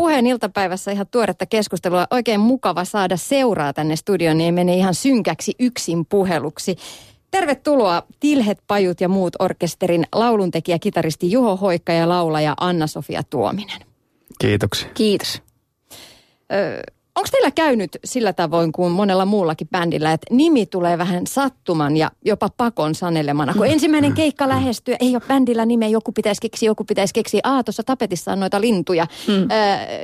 puheen iltapäivässä ihan tuoretta keskustelua. Oikein mukava saada seuraa tänne studioon, niin menee ihan synkäksi yksin puheluksi. Tervetuloa Tilhet, Pajut ja muut orkesterin lauluntekijä, kitaristi Juho Hoikka ja laulaja Anna-Sofia Tuominen. Kiitoksia. Kiitos. Öö, Onko teillä käynyt sillä tavoin kuin monella muullakin bändillä, että nimi tulee vähän sattuman ja jopa pakon sanelemana? Kun ensimmäinen keikka lähestyy, ei ole bändillä nimeä, joku pitäisi keksiä, joku pitäisi keksiä. Aa, tuossa tapetissa on noita lintuja. Mm. Öö,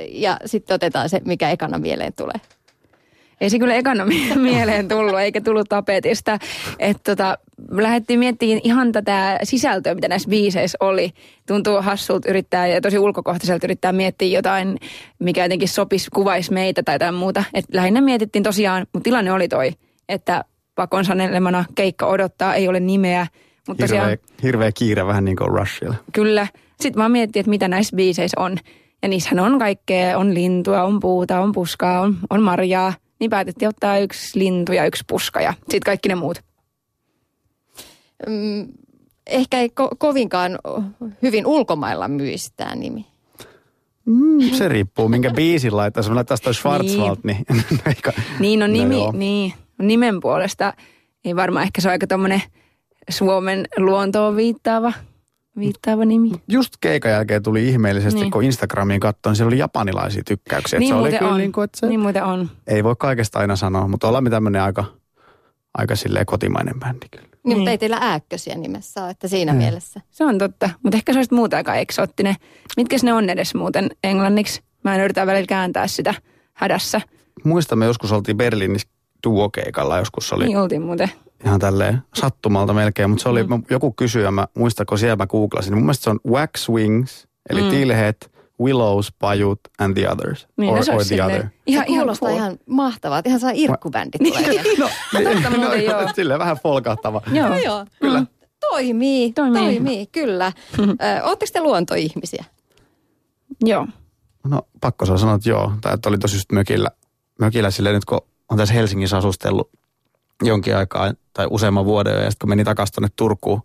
ja sitten otetaan se, mikä ekana mieleen tulee. Ei se kyllä ekana mieleen tullut, eikä tullut tapetista. Että tota, lähdettiin miettimään ihan tätä sisältöä, mitä näissä biiseissä oli. Tuntuu hassulta yrittää ja tosi ulkokohtaiselta yrittää miettiä jotain, mikä jotenkin sopisi, kuvaisi meitä tai jotain muuta. Et lähinnä mietittiin tosiaan, mutta tilanne oli toi, että pakon sanelemana keikka odottaa, ei ole nimeä. Mutta hirveä, tosiaan, hirveä kiire vähän niin kuin Rushilla. Kyllä. Sitten vaan miettii, että mitä näissä biiseissä on. Ja niissähän on kaikkea, on lintua, on puuta, on puskaa, on, on marjaa – niin päätettiin ottaa yksi lintu ja yksi puska ja sitten kaikki ne muut. Mm, ehkä ei ko- kovinkaan hyvin ulkomailla myisi tämä nimi. Mm, se riippuu, minkä biisin laittaa. Jos laittaa sitä Schwarzwald, niin... Niin, eikä, niin no, nimi, no niin, nimen puolesta ei varmaan ehkä se on aika tommonen Suomen luontoon viittaava viittaava nimi. Just keikan jälkeen tuli ihmeellisesti, niin. kun Instagramiin katsoin, niin siellä oli japanilaisia tykkäyksiä. Niin se muuten oli kyllä on. Niin, kuin, että se niin muuten on. Ei voi kaikesta aina sanoa, mutta ollaan me tämmöinen aika, aika silleen kotimainen bändi kyllä. Niin, niin. mutta ei teillä ääkkösiä nimessä ole, että siinä mm. mielessä. Se on totta, mutta ehkä se olisi muuta aika eksoottinen. Mitkäs ne on edes muuten englanniksi? Mä en yritä välillä kääntää sitä hädässä. Muistamme joskus oltiin Berliinissä duokeikalla, joskus oli. Niin oltiin muuten ihan tälleen sattumalta melkein, mutta se oli mm. joku kysyjä, mä muistako siellä mä googlasin, niin mun mielestä se on Wax Wings, eli mm. Tilheet, Willows, Pajut and the Others. Niin, or, no se or the silleen- other. Ihan, Ihan- kuulostaa ihan ihan mahtavaa. Ihan saa irkkubändi tulee. vielä. no, Totta muuten, joo. Silleen vähän folkahtava. Joo. No joo, kyllä. Toimii, toimii, Toimii. toimii kyllä. Ö, Ootteko te luontoihmisiä? Joo. No pakko se sanoa, että joo. Tai että oli tosi just mökillä, mökillä silleen nyt kun on tässä Helsingissä asustellut jonkin aikaa tai useamman vuoden ja sitten kun meni takaisin tuonne Turkuun,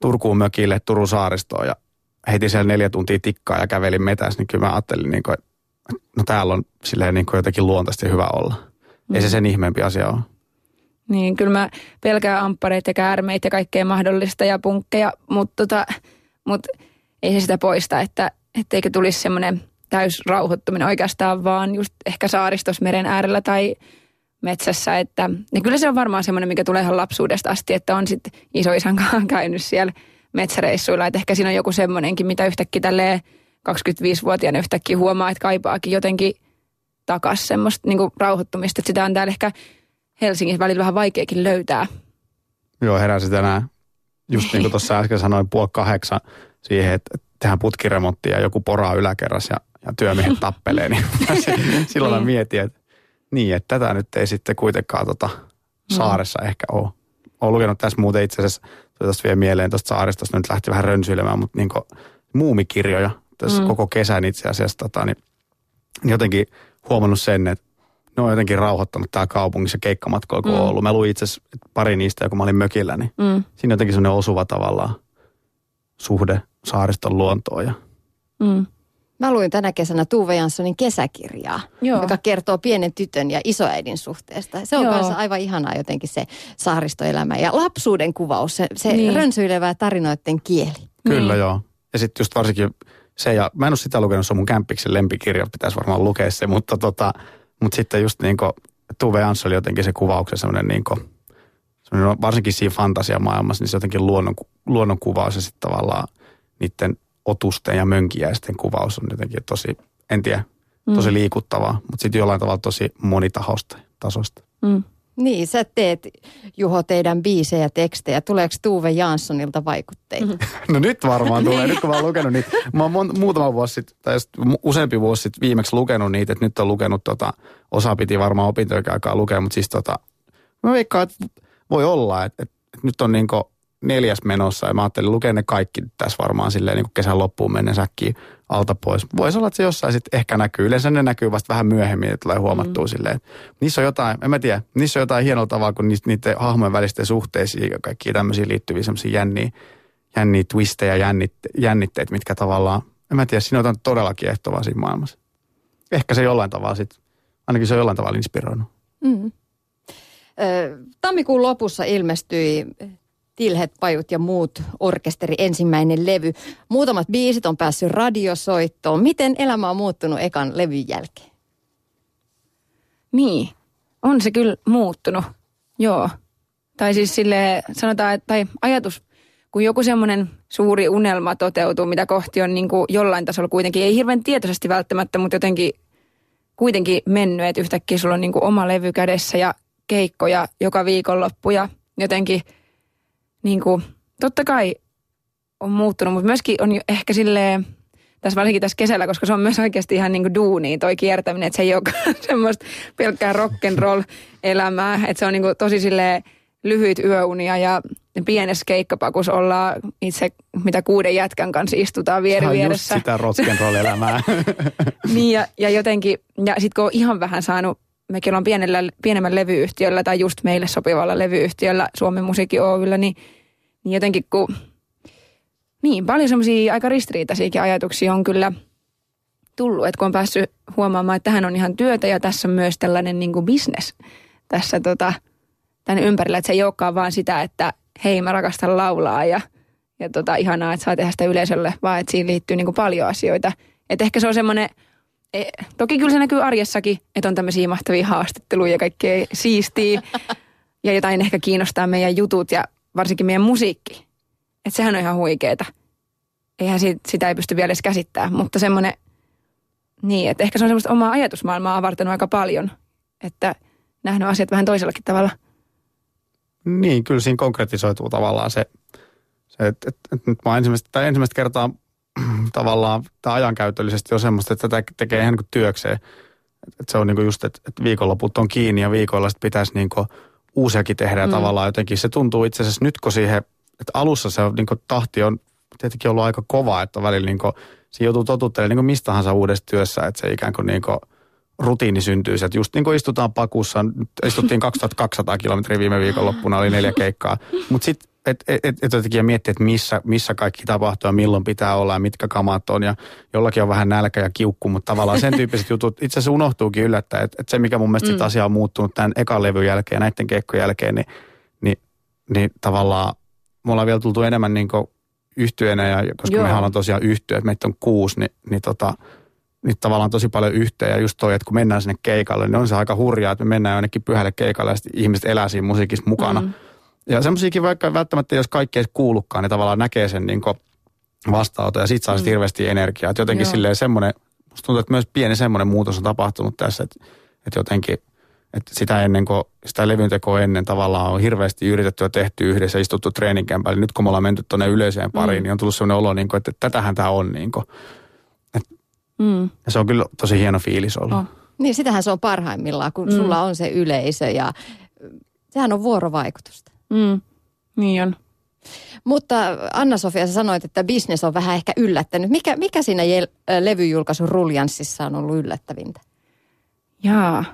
Turkuun mökille, Turun saaristoon ja heitin siellä neljä tuntia tikkaa ja kävelin metässä, niin kyllä mä ajattelin, niin kuin, että no täällä on silleen niin kuin jotenkin luontaisesti hyvä olla. Mm. Ei se sen ihmeempi asia ole. Niin, kyllä mä pelkään amppareita ja käärmeitä ja kaikkea mahdollista ja punkkeja, mutta tota, mut ei se sitä poista, että etteikö tulisi semmoinen täys rauhoittuminen oikeastaan vaan just ehkä saaristos meren äärellä tai metsässä. Että, ja kyllä se on varmaan semmoinen, mikä tulee ihan lapsuudesta asti, että on sitten isoisän kanssa käynyt siellä metsäreissuilla. Että ehkä siinä on joku semmoinenkin, mitä yhtäkkiä tälleen 25-vuotiaana yhtäkkiä huomaa, että kaipaakin jotenkin takas semmoista niin rauhoittumista. Että sitä on täällä ehkä Helsingin välillä vähän vaikeakin löytää. Joo, heräsin tänään, just niin kuin tuossa äsken sanoin, puoli kahdeksan siihen, että tehdään putkiremonttia ja joku poraa yläkerras ja, ja työmiehet tappelee. Niin silloin mä mietin, että niin, että tätä nyt ei sitten kuitenkaan tota saaressa ehkä ole. Olen lukenut tässä muuten itse asiassa, tuli tuosta vielä mieleen tuosta saaristosta, nyt lähti vähän rönsyilemään, mutta niin muumikirjoja tässä mm. koko kesän itse asiassa, tota, niin, niin jotenkin huomannut sen, että ne on jotenkin rauhoittanut täällä kaupungissa keikkamatkoilla, kun mm. on ollut. Mä luin itse asiassa pari niistä, kun mä olin mökillä, niin Mm. siinä jotenkin semmoinen osuva tavallaan suhde saariston luontoon. Ja, Mm. Mä luin tänä kesänä Tuve Janssonin kesäkirjaa, Joo. joka kertoo pienen tytön ja isoäidin suhteesta. Se on Joo. kanssa aivan ihanaa jotenkin se saaristoelämä ja lapsuuden kuvaus, se, se Niin. rönsyilevä tarinoiden kieli. Kyllä Niin. joo. Ja sitten just varsinkin se, ja mä en ole sitä lukenut, se on mun kämppiksen lempikirja, pitäisi varmaan lukea se, mutta, tota, mutta sitten just niin kuin Tuve Jansson oli jotenkin se kuvauksen semmoinen niin kuin, varsinkin siinä fantasiamaailmassa, niin se jotenkin luonnon, luonnon kuvaus ja sitten tavallaan niiden otusten ja mönkiäisten kuvaus on jotenkin tosi, en tiedä, tosi liikuttavaa, mutta sitten jollain tavalla tosi monitahosta tasosta. Mm. Niin, sä teet, Juho, teidän biisejä, tekstejä. Tuleeko Tuve Janssonilta vaikutteita? No nyt varmaan tulee, nyt kun mä oon lukenut niitä. Mä oon mon- muutama vuosi sitten, tai useampi vuosi sitten viimeksi lukenut niitä, että nyt on lukenut tota, osa piti varmaan opintojen aikaa lukea, mutta siis tota, mä veikkaan, että voi olla, että, että, että nyt on niinku neljäs menossa ja mä ajattelin lukea ne kaikki tässä varmaan silleen niin kesän loppuun mennä säkkiin alta pois. Voisi olla, että se jossain sitten ehkä näkyy. Yleensä ne näkyy vasta vähän myöhemmin, että tulee huomattua mm. silleen. Niissä on jotain, en mä tiedä, niissä on jotain hienoa tavalla, kun niitä, niiden hahmojen välisten suhteisiin ja kaikki tämmöisiä liittyviä semmoisia jänniä, jänniä twistejä, jännit, jännitteitä, mitkä tavallaan, en mä tiedä, siinä on jotain todella kiehtovaa siinä maailmassa. ehkä se jollain tavalla sit, ainakin se on jollain tavalla inspiroinut. Mm. Tammikuun lopussa ilmestyi Tilhet, Pajut ja muut orkesteri ensimmäinen levy. Muutamat biisit on päässyt radiosoittoon. Miten elämä on muuttunut ekan levyn jälkeen? Niin, on se kyllä muuttunut, joo. Tai siis sille sanotaan, että, tai ajatus, kun joku semmoinen suuri unelma toteutuu, mitä kohti on niin kuin jollain tasolla kuitenkin, ei hirveän tietoisesti välttämättä, mutta jotenkin kuitenkin mennyt, että yhtäkkiä sulla on niin kuin oma levy kädessä ja keikkoja joka viikonloppu ja jotenkin niin kuin, totta kai on muuttunut, mutta myöskin on ehkä silleen, tässä varsinkin tässä kesällä, koska se on myös oikeasti ihan niin kuin duuni toi kiertäminen, että se ei ole semmoista pelkkää rock'n'roll-elämää, että se on niin kuin tosi silleen lyhyt yöunia ja pienessä keikkapakus ollaan itse, mitä kuuden jätkän kanssa istutaan vieri Se on vieressä. just sitä rock'n'roll-elämää. Niin ja, ja jotenkin, ja sitten kun on ihan vähän saanut, mekin ollaan pienellä, pienemmän levyyhtiöllä tai just meille sopivalla levyyhtiöllä Suomen Musiikki Oyllä, niin, niin jotenkin kun, niin paljon semmoisia aika ristiriitaisiakin ajatuksia on kyllä tullut, että kun on päässyt huomaamaan, että tähän on ihan työtä ja tässä on myös tällainen niin kuin business tässä tota, tänne ympärillä, että se ei olekaan vaan sitä, että hei mä rakastan laulaa ja, ja tota, ihanaa, että saa tehdä sitä yleisölle, vaan että siinä liittyy niin kuin paljon asioita. Että ehkä se on semmoinen, e, toki kyllä se näkyy arjessakin, että on tämmöisiä mahtavia haastatteluja ja kaikkea siistiä ja jotain ehkä kiinnostaa meidän jutut ja varsinkin meidän musiikki. Että sehän on ihan huikeeta. Eihän siitä, sitä ei pysty vielä edes käsittämään, mutta semmoinen, niin, että ehkä se on semmoista omaa ajatusmaailmaa avartanut aika paljon, että nähnyt asiat vähän toisellakin tavalla. Niin, kyllä siinä konkretisoituu tavallaan se, se että et, et nyt mä ensimmäistä, tai ensimmäistä kertaa tavallaan tämä ajankäytöllisesti on semmoista, että tätä tekee ihan niin kuin työkseen. Että se on niin kuin just, että, että viikonloput on kiinni ja viikoilla sitten pitäisi niin kuin uusiakin tehdä ja Mm. tavallaan jotenkin se tuntuu itse asiassa nyt kun siihen, että alussa se on, niin kuin tahti on tietenkin ollut aika kova, että välillä niin kuin, se joutuu totuttelemaan niin kuin mistä tahansa uudessa työssä, että se ikään kuin, niin kuin rutiini syntyy. Että just niin kuin istutaan pakussa, nyt istuttiin 2200 kilometriä viime viikonloppuna, oli neljä keikkaa. Mutta sitten et, et, et, et jotenkin miettiä, että missä, missä kaikki tapahtuu ja milloin pitää olla ja mitkä kamat on. Ja jollakin on vähän nälkä ja kiukku, mutta tavallaan sen tyyppiset jutut itse asiassa unohtuukin yllättäen. Että et se, mikä mun mielestä mm. asia on muuttunut tämän ekan levyn jälkeen ja näiden keikkojen jälkeen, niin, niin, niin tavallaan me ollaan vielä tultu enemmän niin yhtyenä, ja koska Joo. me ollaan tosiaan yhtyö, että meitä on kuusi, niin, niin tota, niin tavallaan tosi paljon yhteen. Ja just toi, että kun mennään sinne keikalle, niin on se aika hurjaa, että me mennään jonnekin pyhälle keikalle ja ihmiset elää siinä musiikissa mukana. Mm. Ja semmoisiakin vaikka välttämättä, jos kaikki ei kuulukaan, niin tavallaan näkee sen niin vastaanoton ja sit saa mm. hirveästi energiaa. Että jotenkin Joo. silleen semmoinen, musta tuntuu, että myös pieni semmoinen muutos on tapahtunut tässä, että, että jotenkin että sitä ennen kuin sitä levyntekoa ennen tavallaan on hirveästi yritetty ja tehty yhdessä istuttu treeninkämpällä. Nyt kun me ollaan menty tuonne yleiseen pariin, mm. niin on tullut sellainen olo, niin kuin, että tätähän tämä on. Niin kuin. Mm. Ja se on kyllä tosi hieno fiilis ollut. On. Niin sitähän se on parhaimmillaan, kun mm. sulla on se yleisö ja sehän on vuorovaikutusta. Mm. Niin on. Mutta Anna-Sofia, sä sanoit, että business on vähän ehkä yllättänyt. Mikä, mikä siinä jel- levyjulkaisun ruljanssissa on ollut yllättävintä? Jaa.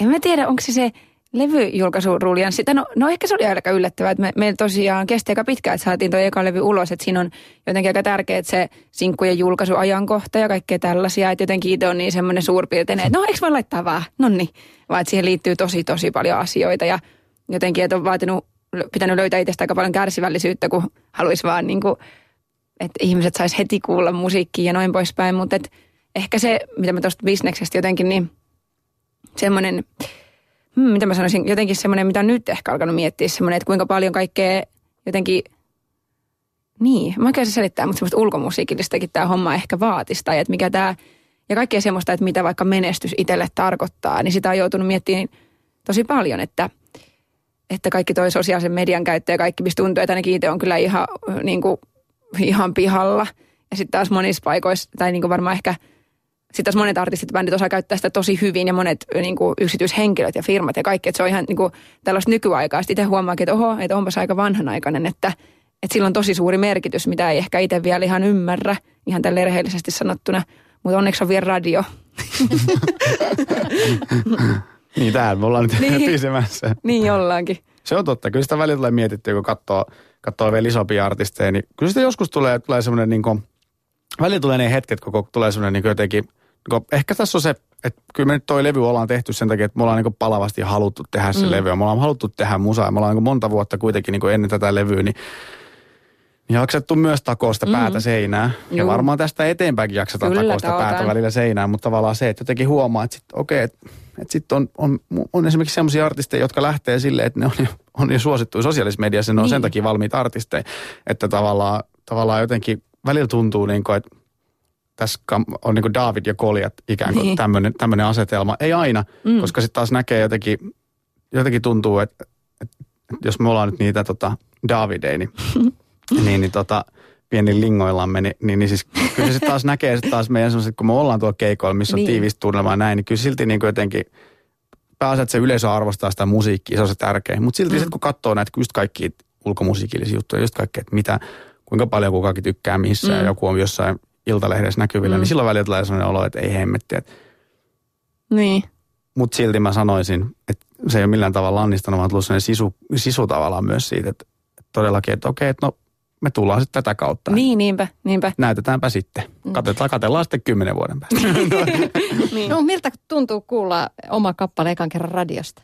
En mä tiedä, onko se se levyjulkaisuruljanssi. Tai No, no ehkä se oli aika yllättävää, että me, meillä tosiaan kesti aika pitkään, että saatiin tuo eka levy ulos. Että siinä on jotenkin aika tärkeää, että se sinkkujen julkaisuajankohta ja kaikkea tällaisia. Että jotenkin itse on niin semmoinen suurpiirteinen, että no eikö voi laittaa vaan, nonni. Vaan että siihen liittyy tosi tosi paljon asioita ja jotenkin, että on vaatinut, pitänyt löytää itsestä aika paljon kärsivällisyyttä, kun haluaisi vaan niin kuin, että ihmiset sais heti kuulla musiikkia ja noin poispäin. Mutta et ehkä se, mitä mä tuosta bisneksestä jotenkin, niin semmoinen, hmm, mitä mä sanoisin, jotenkin semmoinen, mitä nyt ehkä alkanut miettiä, semmoinen, että kuinka paljon kaikkea jotenkin, niin, mä oikein se selittää, mutta semmoista ulkomusiikillistakin tämä homma ehkä vaatisi, tai että mikä tämä, ja kaikkea semmoista, että mitä vaikka menestys itselle tarkoittaa, niin sitä on joutunut miettimään tosi paljon, että, että kaikki toi sosiaalisen median käyttö ja kaikki, mistä tuntuu, että ainakin itse on kyllä ihan, niin kuin, ihan pihalla. Ja sitten taas monissa paikoissa, tai niin kuin varmaan ehkä sitten taas monet artistit bändit osaa käyttää sitä tosi hyvin ja monet niin kuin yksityishenkilöt ja firmat ja kaikki. Että se on ihan niin kuin, tällaista nykyaikaa. Sitten itse huomaakin, että oho, että onpas aika vanhanaikainen, että, että sillä on tosi suuri merkitys, mitä ei ehkä itse vielä ihan ymmärrä, ihan tälle rehellisesti sanottuna. Mutta onneksi on vielä radio. Niin täällä me ollaan nyt Niin. niin. pisemässä. Niin jollaankin. Se on totta. Kyllä sitä välillä tulee mietittyä, kun katsoo, katsoo vielä isompia artisteja, niin kyllä sitä joskus tulee, tulee semmoinen niin kuin, välillä tulee ne hetket, kun tulee semmoinen niin kuin jotenkin niinku, ehkä tässä on se, että kyllä me nyt toi levy ollaan tehty sen takia, että me ollaan niinku palavasti haluttu tehdä se mm. levy. Me ollaan haluttu tehdä musaa. Me ollaan niinku monta vuotta kuitenkin niinku ennen tätä levyä, niin jaksettu myös takoa sitä päätä seinään. Juu. Ja varmaan tästä eteenpäinkin jaksetaan Kyllä, takoa sitä päätä välillä seinään, mutta tavallaan se, että jotenkin huomaa, että sit, okei, okay, että et sitten on, on, on, esimerkiksi sellaisia artisteja, jotka lähtee silleen, että ne on jo, on jo suosittu sosiaalisessa mediassa, ne niin. on sen niin. takia valmiita artisteja, että tavallaan, tavallaan jotenkin välillä tuntuu niin kuin, että tässä on niin kuin David ja Koljat ikään kuin niin. tämmöinen asetelma. Ei aina, mm. koska sitten taas näkee jotenkin, jotenkin tuntuu, että, että jos me ollaan nyt niitä tota, Davideja, niin niin, niin tota, pieni lingoillamme, niin, niin, niin siis kyllä se taas näkee sit taas meidän sellaiset, kun me ollaan tuolla keikoilla, missä on niin. tiivistä tunnelma ja näin, niin kyllä silti niin kuin jotenkin pääsee, että se yleisö arvostaa sitä musiikkia, se on se tärkein. Mutta silti mm. sitten kun katsoo näitä just kaikkia ulkomusiikillisia juttuja, just kaikkea, että mitä, kuinka paljon kukakin tykkää missä mm. ja joku on jossain iltalehdessä näkyvillä, niin mm. niin silloin välillä tulee sellainen olo, että ei hemmetti. Että... Niin. Mutta silti mä sanoisin, että se ei ole millään tavalla lannistanut, vaan tullut sellainen sisu, sisu tavallaan myös siitä, että todellakin, että okei, että no me tullaan sitten tätä kautta. Niin, niinpä, niinpä. Näytetäänpä sitten. Mm. Katsotaan, katellaan sitten kymmenen vuoden päästä. niin. No miltä tuntuu kuulla oma kappale ekan kerran radiosta?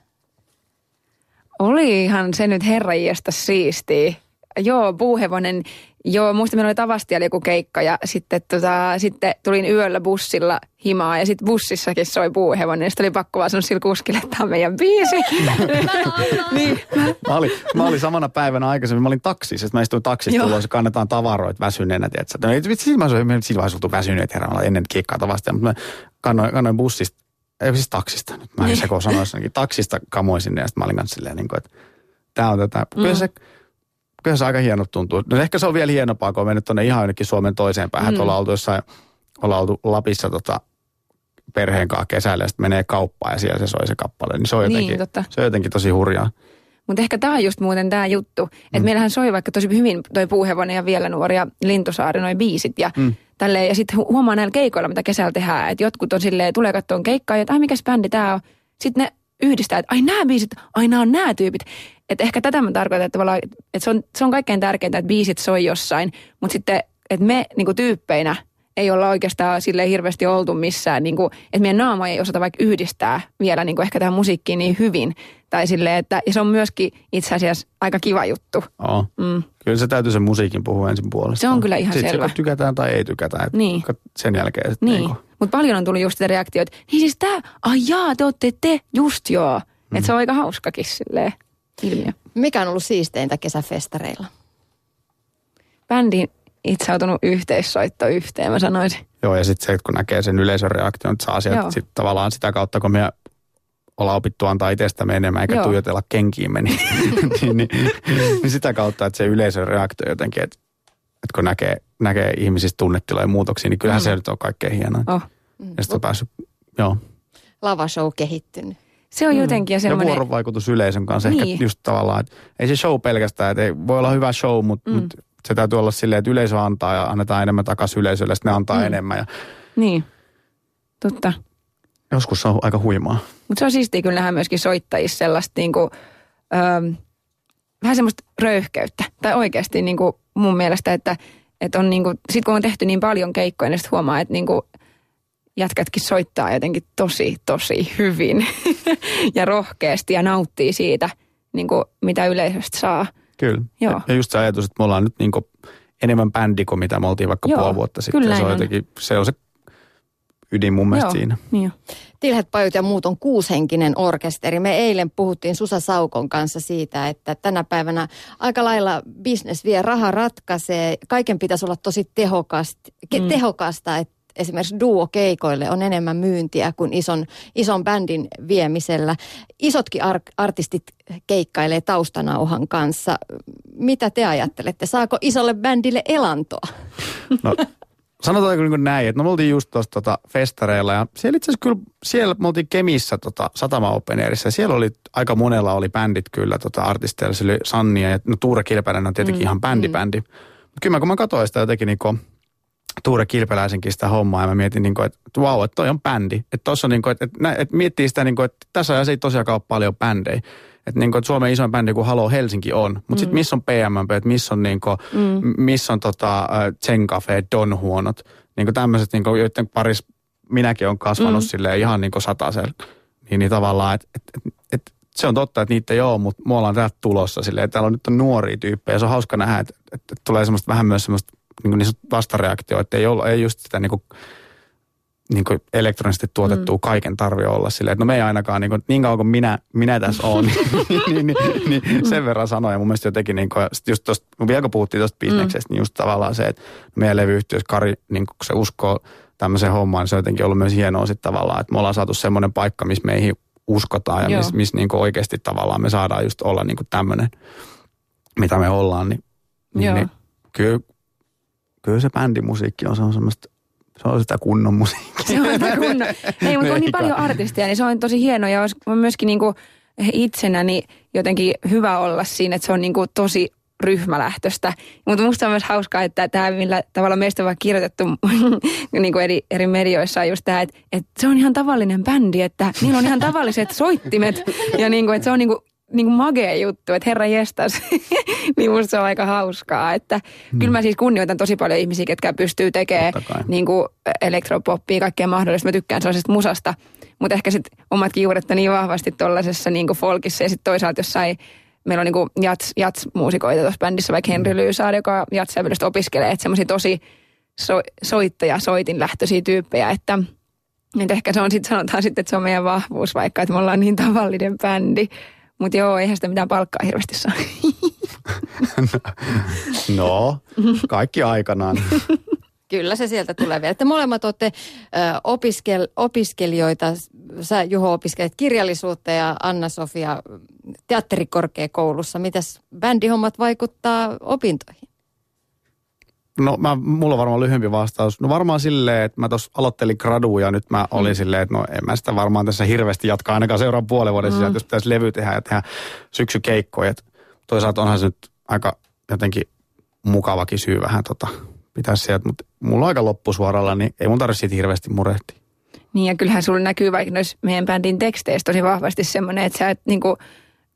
Olihan se nyt herranjesta siistiä. Joo, puuhevonen Joo, muista meillä oli Tavastialla joku keikka ja sitten, tota, sitten tulin yöllä bussilla himaa ja sitten bussissakin soi puuhevonen. Ja sitten oli pakko vaan sanoa sillä kuskille, että tämä on meidän biisi. niin. mä, olin, mä olin samana päivänä aikaisemmin, mä olin taksissa, että mä istuin taksissa tulossa, kannetaan tavaroita väsyneenä, tiedätkö? No, vitsi, mä olin silloin oltu väsyneet herran, ennen kiikkaa Tavastia, mutta mä kannoin, kannoin bussista, ei siis taksista, nyt mä en niin. seko sanoa taksista kamoisin ja sitten mä olin kanssa silleen, niin kuin, että tämä on tätä. Kyllä mm. se, kyllä se aika hieno tuntuu. No ehkä se on vielä hienompaa, kun on mennyt tuonne ihan jonnekin Suomen toiseen päähän. Mm. Ollaan oltu jossain, ollaan oltu Lapissa tota, perheen kanssa kesällä ja sitten menee kauppaan ja siellä se soi se kappale. Niin se on niin, jotenkin, niin, totta. Se on jotenkin tosi hurjaa. Mutta ehkä tämä on just muuten tämä juttu, että mm. meillähän soi vaikka tosi hyvin toi Puuhevonen ja vielä nuoria Lintusaari, noin biisit ja mm. tälleen. Ja sitten huomaa näillä keikoilla, mitä kesällä tehdään, että jotkut on silleen, tulee katsomaan keikkaa ja että mikäs bändi tämä on. Sitten ne yhdistää, että ai nämä biisit, ai nämä on nämä tyypit. Että ehkä tätä mä tarkoitan, että, että se, on, se on kaikkein tärkeintä, että biisit soi jossain, mutta sitten, että me niin kuin tyyppeinä ei olla oikeastaan sille hirveästi oltu missään, niin kuin, että meidän naama ei osata vaikka yhdistää vielä niin kuin ehkä tähän musiikkiin niin hyvin. Tai sille, että, ja se on myöskin itse asiassa aika kiva juttu. Oh. Mm. Kyllä se täytyy sen musiikin puhua ensin puolesta. Se on kyllä ihan sitten selvä. Sitten tykätään tai ei tykätä. Niin. Sen jälkeen niin. niin Mutta paljon on tullut just sitä reaktioita, niin siis tämä, ai jaa, te olette te, just joo. Mm. Että se on aika hauskakin silleen ilmiö. Mikä on ollut siisteintä kesäfestareilla? Bändin itsautunut yhteissoitto yhteen, mä sanoisin. Joo, ja sitten se, että kun näkee sen yleisön reaktion, että saa sieltä sit tavallaan sitä kautta, kun me ollaan opittu antaa itsestämme enemmän eikä Joo. tuijotella kenkiimme, niin, niin, niin, niin, sitä kautta, että se yleisön reaktio jotenkin, että, että kun näkee, näkee ihmisistä tunnetiloja muutoksia, niin kyllähän mm. se nyt on kaikkein hienoa. Oh. Ja sitten on päässyt, joo. Lavashow kehittynyt. Se on mm. jotenkin ja semmoinen... Ja vuorovaikutus yleisön kanssa niin. ehkä just tavallaan, että ei se show pelkästään, että ei, voi olla hyvä show, mutta mm. mut se täytyy olla silleen, että yleisö antaa ja annetaan enemmän takaisin yleisölle, sitten ne antaa mm. enemmän. Ja... Niin, totta. Joskus se on aika huimaa. Mutta se on siistiä kyllä nähdä myöskin soittajissa sellaista niinku, öö, vähän semmoista röyhkeyttä. Tai oikeasti niinku mun mielestä, että, että on niinku, sit kun on tehty niin paljon keikkoja, niin sitten huomaa, että niinku, jätkätkin soittaa jotenkin tosi, tosi hyvin ja rohkeasti ja nauttii siitä, niin kuin, mitä yleisöstä saa. Kyllä. Joo. Ja just se ajatus, että me ollaan nyt niin kuin enemmän bändi kuin mitä me oltiin vaikka Joo, puoli vuotta sitten. Kyllä se on, jotenkin, se on se ydin mun mielestä Joo, siinä. Niin Tilhet Pajut ja muut on kuushenkinen orkesteri. Me eilen puhuttiin Susa Saukon kanssa siitä, että tänä päivänä aika lailla business vie, raha ratkaisee. Kaiken pitäisi olla tosi tehokasta, mm. tehokasta että esimerkiksi duo-keikoille on enemmän myyntiä kuin ison, ison bändin viemisellä. Isotkin ar- artistit keikkailee taustanauhan kanssa. Mitä te ajattelette? Saako isolle bändille elantoa? No, sanotaanko niin näin, että no me oltiin just tuossa tota festareilla ja siellä itse asiassa kyllä, siellä me oltiin Kemissä tota, Satama Open Airissa, siellä oli aika monella oli bändit kyllä tota artisteilla, se oli Sannia ja no Tuure Kilpänen on tietenkin mm, ihan bändi-bändi. Mm. Kyllä mä kun mä katsoin sitä jotenkin niin kuin, Tuure Kilpeläisenkin sitä hommaa ja mä mietin, niin kuin, että vau, että toi on bändi. Että tossa on niin kuin, että, että, että miettii sitä, niin kuin, että tässä ajassa ei tosiaan ole paljon bändejä. Että niin kuin, että Suomen isoin bändi kuin Halo Helsinki on. Mutta mm. sitten missä on PMMP, että missä on, niin kuin, mm. missä on tota, Zen Cafe, Don Huonot. Niin kuin tämmöiset, niin kuin, joiden paris minäkin olen kasvanut mm. silleen ihan niin kuin satasella. Niin, niin tavallaan, että et, et, et, se on totta, että niitä ei ole, mutta me ollaan täältä tulossa silleen, että täällä on nyt on nuoria tyyppejä. Se on hauska nähdä, että, että, että tulee semmoista vähän myös semmoista niin kuin että ei, olla, ei just sitä niin kuin, niin kuin elektronisesti tuotettua mm. kaiken tarvi olla silleen, että no me ei ainakaan niin, kuin, niin kauan kuin minä, minä tässä olen, niin, niin, niin, niin, sen verran sanoja. Mun mielestä jotenkin, niin kuin, just tosta, vielä kun puhuttiin tuosta bisneksestä, mm. niin just tavallaan se, että meidän levyyhtiössä Kari, niin kun se uskoo tämmöiseen hommaan, niin se on jotenkin ollut myös hienoa sitten tavallaan, että me ollaan saatu semmoinen paikka, missä meihin uskotaan ja missä miss niin oikeasti tavallaan me saadaan just olla niin tämmöinen, mitä me ollaan, niin, niin, niin kyllä, kyllä se bändimusiikki on semmoista se on sitä kunnon musiikkia. Se on sitä kunnon. Ei, mutta on niin paljon artisteja, niin se on tosi hieno ja on myöskin niin kuin itsenäni jotenkin hyvä olla siinä, että se on niin kuin tosi ryhmälähtöstä. Mutta musta on myös hauskaa, että tämä, millä tavalla meistä on vaan kirjoitettu niin kuin eri, eri medioissa, on just tämä, että, että se on ihan tavallinen bändi, että niillä on ihan tavalliset soittimet ja niin kuin, että se on niin kuin niin kuin magea juttu, että herra jestas, niin musta se on aika hauskaa. Että hmm. Kyllä mä siis kunnioitan tosi paljon ihmisiä, ketkä pystyy tekemään niin kuin elektropoppia, kaikkea mahdollista. Mä tykkään sellaisesta musasta, mutta ehkä sitten omatkin juuret niin vahvasti tuollaisessa niin folkissa ja sitten toisaalta jossain meillä on niin kuin jats, jats-muusikoita tuossa bändissä, vaikka Henri Lyysaari, joka jatsävelystä opiskelee, että semmoisia tosi so, soittaja, soitin lähtöisiä tyyppejä, että, että ehkä se on sitten, sanotaan sitten, että se on meidän vahvuus, vaikka että me ollaan niin tavallinen bändi. Mutta joo, eihän sitä mitään palkkaa hirveästi saa. no, kaikki aikanaan. Kyllä se sieltä tulee vielä. Te molemmat olette ö, opiskel, opiskelijoita. Sä Juho opiskelet kirjallisuutta ja Anna-Sofia teatterikorkeakoulussa. Mitäs bändihommat vaikuttaa opintoihin? No mä, mulla on varmaan lyhyempi vastaus. No varmaan silleen, että mä tuossa aloittelin gradua ja nyt mä olin mm. silleen, että no en mä sitä varmaan tässä hirveästi jatkaa ainakaan seuraavan puolen vuoden mm. sisään, jos pitäisi levy tehdä ja tehdä syksykeikkoja. Et toisaalta onhan se nyt aika jotenkin mukavakin syy vähän tota, pitää sieltä, mutta mulla on aika loppusuoralla, niin ei mun tarvitse siitä hirveästi murehtia. Niin ja kyllähän sulla näkyy vaikka noissa meidän bändin teksteissä tosi vahvasti semmoinen, että sä et niinku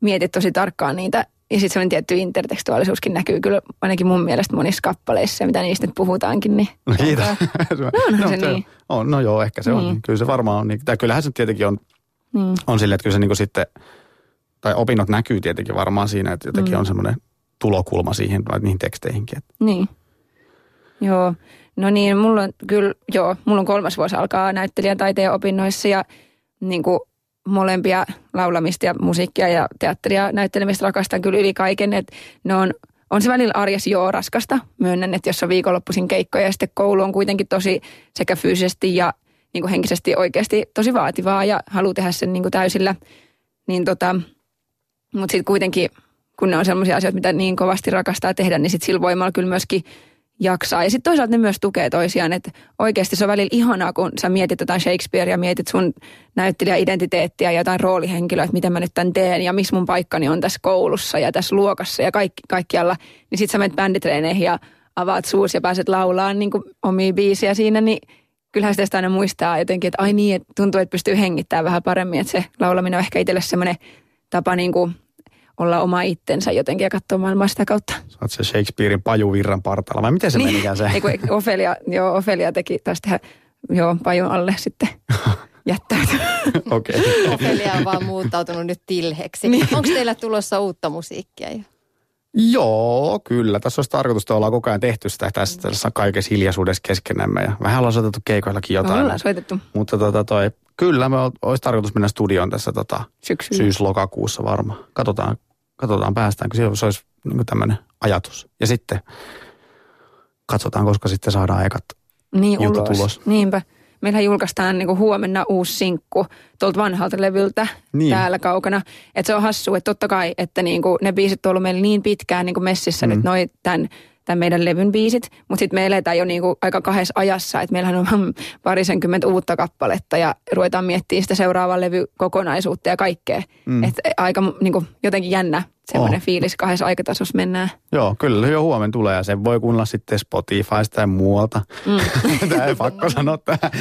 mietit tosi tarkkaan niitä ja sitten semmoinen tietty intertekstuaalisuuskin näkyy kyllä ainakin mun mielestä monissa kappaleissa, mitä niistä nyt puhutaankin. Niin no kiitos. no, no, se, se niin. on, no joo, ehkä se niin. on. Kyllä se varmaan on. Niin. Tai kyllähän se tietenkin on, niin. on silleen, että kyllä se niin sitten, tai opinnot näkyy tietenkin varmaan siinä, että jotenkin mm. on semmoinen tulokulma siihen, niihin teksteihinkin. Niin. Joo. No niin, mulla on kyllä, joo, mulla on kolmas vuosi alkaa näyttelijän taiteen opinnoissa ja niin kuin molempia laulamista ja musiikkia ja teatteria näyttelemistä rakastan kyllä yli kaiken. Että ne on, on se välillä arjessa joo raskasta. Myönnän, että jos on viikonloppuisin keikkoja ja sitten koulu on kuitenkin tosi sekä fyysisesti ja niin kuin henkisesti oikeasti tosi vaativaa ja haluaa tehdä sen niin kuin täysillä. Niin tota, mutta sitten kuitenkin, kun ne on sellaisia asioita, mitä niin kovasti rakastaa tehdä, niin sitten sillä voimalla kyllä myöskin – jaksaa. Ja sitten toisaalta ne myös tukee toisiaan, että oikeasti se on välillä ihanaa, kun sä mietit jotain Shakespearea, mietit sun näyttelijäidentiteettiä ja jotain roolihenkilöä, että miten mä nyt tämän teen ja missä mun paikkani on tässä koulussa ja tässä luokassa ja kaikki, kaikkialla. Niin sitten sä menet bänditreeneihin ja avaat suus ja pääset laulaan niin omia biisiä siinä, niin kyllähän sitä aina muistaa jotenkin, että ai niin, että tuntuu, että pystyy hengittämään vähän paremmin, että se laulaminen on ehkä itselle semmoinen tapa niin kuin olla oma itsensä jotenkin ja katsoa maailmaa sitä kautta. Sä oot se Shakespearein pajuvirran partaalla, vai miten se niin. menikään se? Eiku, Ofelia, joo, Ofelia teki taas tehdä, joo, pajun alle sitten jättäytyy. Okei. Okay. Ofelia on vaan muuttautunut nyt tilheksi. Niin. Onko teillä tulossa uutta musiikkia jo? Joo, kyllä. Tässä olisi tarkoitus, että ollaan koko ajan tehty sitä tässä, tässä kaikessa hiljaisuudessa keskenämme. Ja vähän ollaan soitettu keikoillakin jotain. Ollaan soitettu. Mutta tota, toi, kyllä me olisi tarkoitus mennä studioon tässä tota, syys-lokakuussa varmaan. Katsotaan, katsotaan päästäänkö. Se olisi niin tämmöinen ajatus. Ja sitten katsotaan, koska sitten saadaan ekat niin, ulos. tulos. Niinpä. Meillähän julkaistaan niin huomenna uusi sinkku tuolta vanhalta levyltä niin. täällä kaukana. Että se on hassu, että totta kai, että niin kuin ne biisit on ollut meillä niin pitkään niin kuin messissä mm. nyt noin tämän, tämän meidän levyn biisit. Mutta sitten me eletään jo niin kuin aika kahdessa ajassa, että meillähän on parisenkymmentä uutta kappaletta ja ruvetaan miettimään sitä seuraavaa levykokonaisuutta ja kaikkea. Mm. Että aika niin kuin, jotenkin jännä semmoinen Oh. fiilis kahdessa aikatasossa mennään. Joo, kyllä jo huomenna tulee ja sen voi kuunnella sitten Spotifysta ja muualta. Mm. tämä ei pakko sanoa tähän.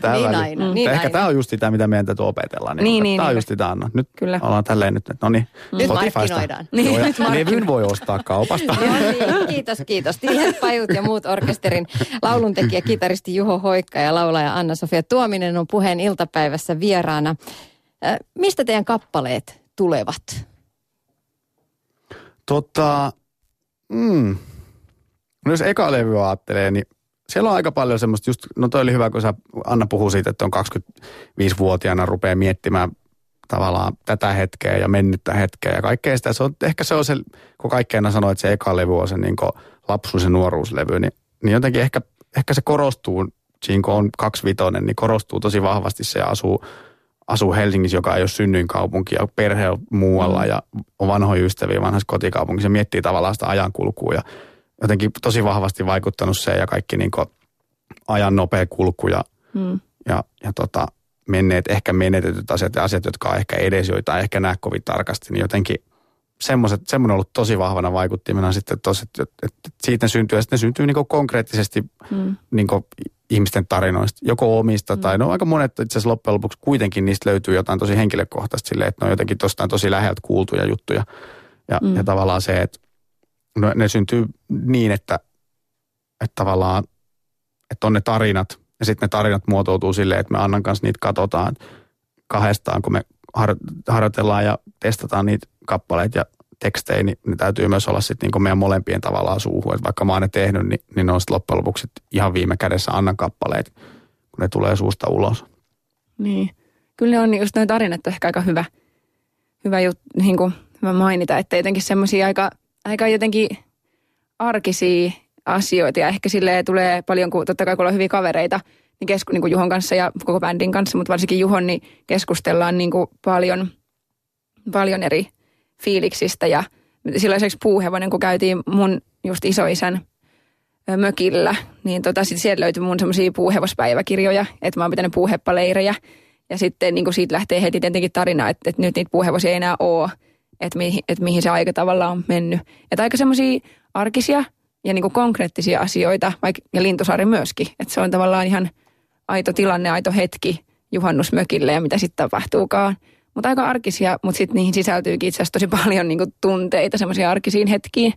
tähän Niin aina, niin Ehkä aina. tämä on just sitä, mitä meidän täytyy opetella. Niin, Niin, niin, niin, tämä on niin. just sitä, no, nyt Kyllä. ollaan tälleen nyt, että no niin, Nyt Spotifysta. markkinoidaan. Niin, Joo, nyt levyn voi ostaa kaupasta. No niin, kiitos, kiitos. Tihet pajut ja muut orkesterin lauluntekijä, kitaristi Juho Hoikka ja laulaja Anna-Sofia Tuominen on puheen iltapäivässä vieraana. Äh, Mistä teidän kappaleet tulevat? Tota, mm. no jos eka levy ajattelee, niin siellä on aika paljon semmoista just, no toi oli hyvä, kun sä Anna puhuu siitä, että on 25-vuotiaana rupeaa miettimään tavallaan tätä hetkeä ja mennyttä hetkeä ja kaikkea sitä. Se on, ehkä se on se, kun kaikkeena sanoo, että se eka levy on se niin lapsuus- ja nuoruuslevy, niin, niin jotenkin ehkä, ehkä se korostuu, siinä kun on kaksivitonen, niin korostuu tosi vahvasti se asuu, asuu Helsingissä, joka ei ole synnyinkaupunki ja perhe on muualla mm. ja on vanhoja ystäviä vanhassa kotikaupungissa ja miettii tavallaan sitä ajankulkua ja jotenkin tosi vahvasti vaikuttanut se ja kaikki niin ajan nopea kulku ja, Mm. ja, ja tota, menneet, ehkä menetetyt asiat ja asiat, jotka on ehkä edes joita ei ehkä näe kovin tarkasti, niin jotenkin semmoiset, semmoinen on ollut tosi vahvana vaikuttimena sitten tosi, että, että, siitä ne syntyy ja sitten ne syntyy niin konkreettisesti Mm. niin ihmisten tarinoista, joko omista tai no aika monet itse asiassa loppujen lopuksi kuitenkin niistä löytyy jotain tosi henkilökohtaista silleen, että ne on jotenkin tostaan tosi läheltä kuultuja juttuja. Ja, mm. ja tavallaan se, että no, ne syntyy niin, että, että tavallaan, että on ne tarinat ja sitten ne tarinat muotoutuu silleen, että me Annan kanssa niitä katsotaan kahdestaan, kun me har, harjoitellaan ja testataan niitä kappaleita ja tekstejä, niin ne täytyy myös olla sitten niin meidän molempien tavallaan suuhun. Että vaikka mä oon ne tehnyt, niin, niin ne on sitten loppujen lopuksi ihan viime kädessä Annan kappaleet, kun ne tulee suusta ulos. Niin. Kyllä ne on just noin tarinat ehkä aika hyvä, hyvä, jut, niin kuin, hyvä mainita, että jotenkin semmoisia aika, aika jotenkin arkisia asioita ja ehkä sille tulee paljon, kun totta kai kun ollaan hyviä kavereita, niin, kesku, niin kuin Juhon kanssa ja koko bändin kanssa, mutta varsinkin Juhon, niin keskustellaan niin kuin paljon, paljon eri fiiliksistä ja sellaiseksi puuhevonen, kun käytiin mun just isoisän mökillä, niin tota, sit sieltä löytyi mun semmoisia puuhevospäiväkirjoja, että mä oon pitänyt puuheppaleirejä. Ja sitten niin siitä lähtee heti tietenkin tarina, että, että nyt niitä puuhevosia ei enää ole, että, mihin, että mihin se aika tavallaan on mennyt. Että aika semmoisia arkisia ja niin konkreettisia asioita, vaikka, ja Lintusaari myöskin. Että se on tavallaan ihan aito tilanne, aito hetki juhannusmökille ja mitä sitten tapahtuukaan. Mutta aika arkisia, mutta sitten niihin sisältyykin itse asiassa tosi paljon niin kuin tunteita semmoisia arkisiin hetkiin.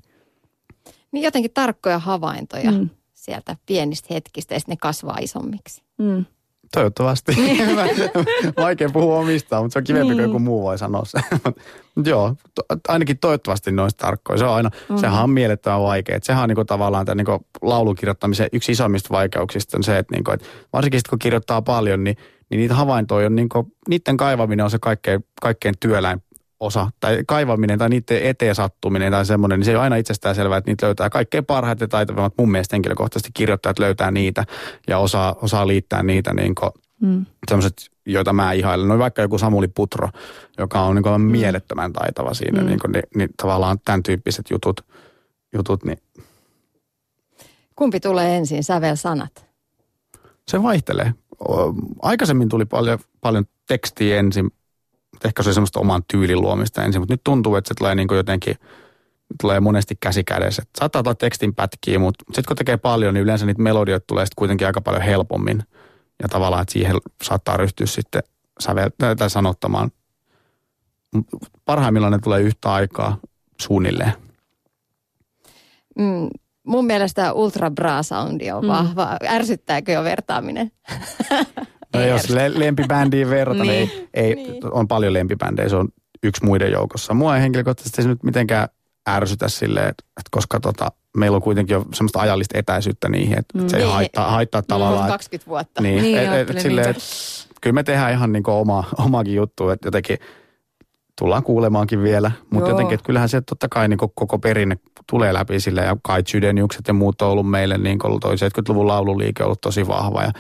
Niin jotenkin tarkkoja havaintoja Mm. mm. sieltä pienistä hetkistä ja sitten ne kasvaa isommiksi. Mm. Toivottavasti. Vaikea puhua omistaan, mutta se on kivempi, kun Niin. joku muu voi sanoa se. Mut joo, to, ainakin toivottavasti ne olisi tarkkoja. Se on aina, On. sehän on mielettömän vaikea. Et sehän on niinku tavallaan tämän niinku laulun kirjoittamisen yksi isommista vaikeuksista on se, että niinku, et varsinkin sit, kun kirjoittaa paljon, niin, niin niitä havaintoja on, niinku, niiden kaivaminen on se kaikkein, kaikkein työläin osa, tai kaivaminen tai niiden eteen sattuminen tai semmoinen, niin se ei ole aina itsestään selvää, että niitä löytää kaikkein parhaat ja taitavimmat mun mielestä henkilökohtaisesti kirjoittajat löytää niitä ja osaa, osaa liittää niitä niin kuin, Mm. sellaiset, joita mä ihailen. No vaikka joku Samuli Putro, joka on niin mm. mielettömän taitava siinä, mm. niin, kuin, niin, niin tavallaan tämän tyyppiset jutut, jutut, niin Kumpi tulee ensin, sävel sanat? se vaihtelee. Aikaisemmin tuli paljon, paljon tekstiä ensin, ehkä se oli semmoista oman tyylin luomista ensin, mutta nyt tuntuu, että se tulee niin kuin jotenkin, tulee monesti käsi kädessä. Saattaa olla tekstin pätkiä, mutta sitten kun tekee paljon, niin yleensä niitä melodioita tulee sitten kuitenkin aika paljon helpommin. Ja tavallaan, että siihen saattaa ryhtyä sitten sävel, tai- sanottamaan. Parhaimmillaan ne tulee yhtä aikaa suunnilleen. Mm, mun mielestä Ultra Bra Soundi on Mm. vahva. Ärsyttääkö jo vertaaminen? No jos le- lempibändiin verrata, niin, Niin. ei, Niin. on paljon lempibändejä, se on yksi muiden joukossa. Mua ei henkilökohtaisesti se nyt mitenkään ärsytä silleen, että, koska tota, meillä on kuitenkin jo semmoista ajallista etäisyyttä niihin, että Mm. se ei Niin. haittaa, haittaa On tavallaan. että- 20 vuotta. Niin, Niin, et, et, silleen, niin. et, kyllä me tehdään ihan niin oma, omaakin juttu, että jotenkin tullaan kuulemaankin vielä, mutta jotenkin, että kyllähän se totta kai niin koko perinne tulee läpi sille ja Kai Chydeniukset ja muut on ollut meille niin toi 70-luvun laululiike on ollut tosi vahva ja,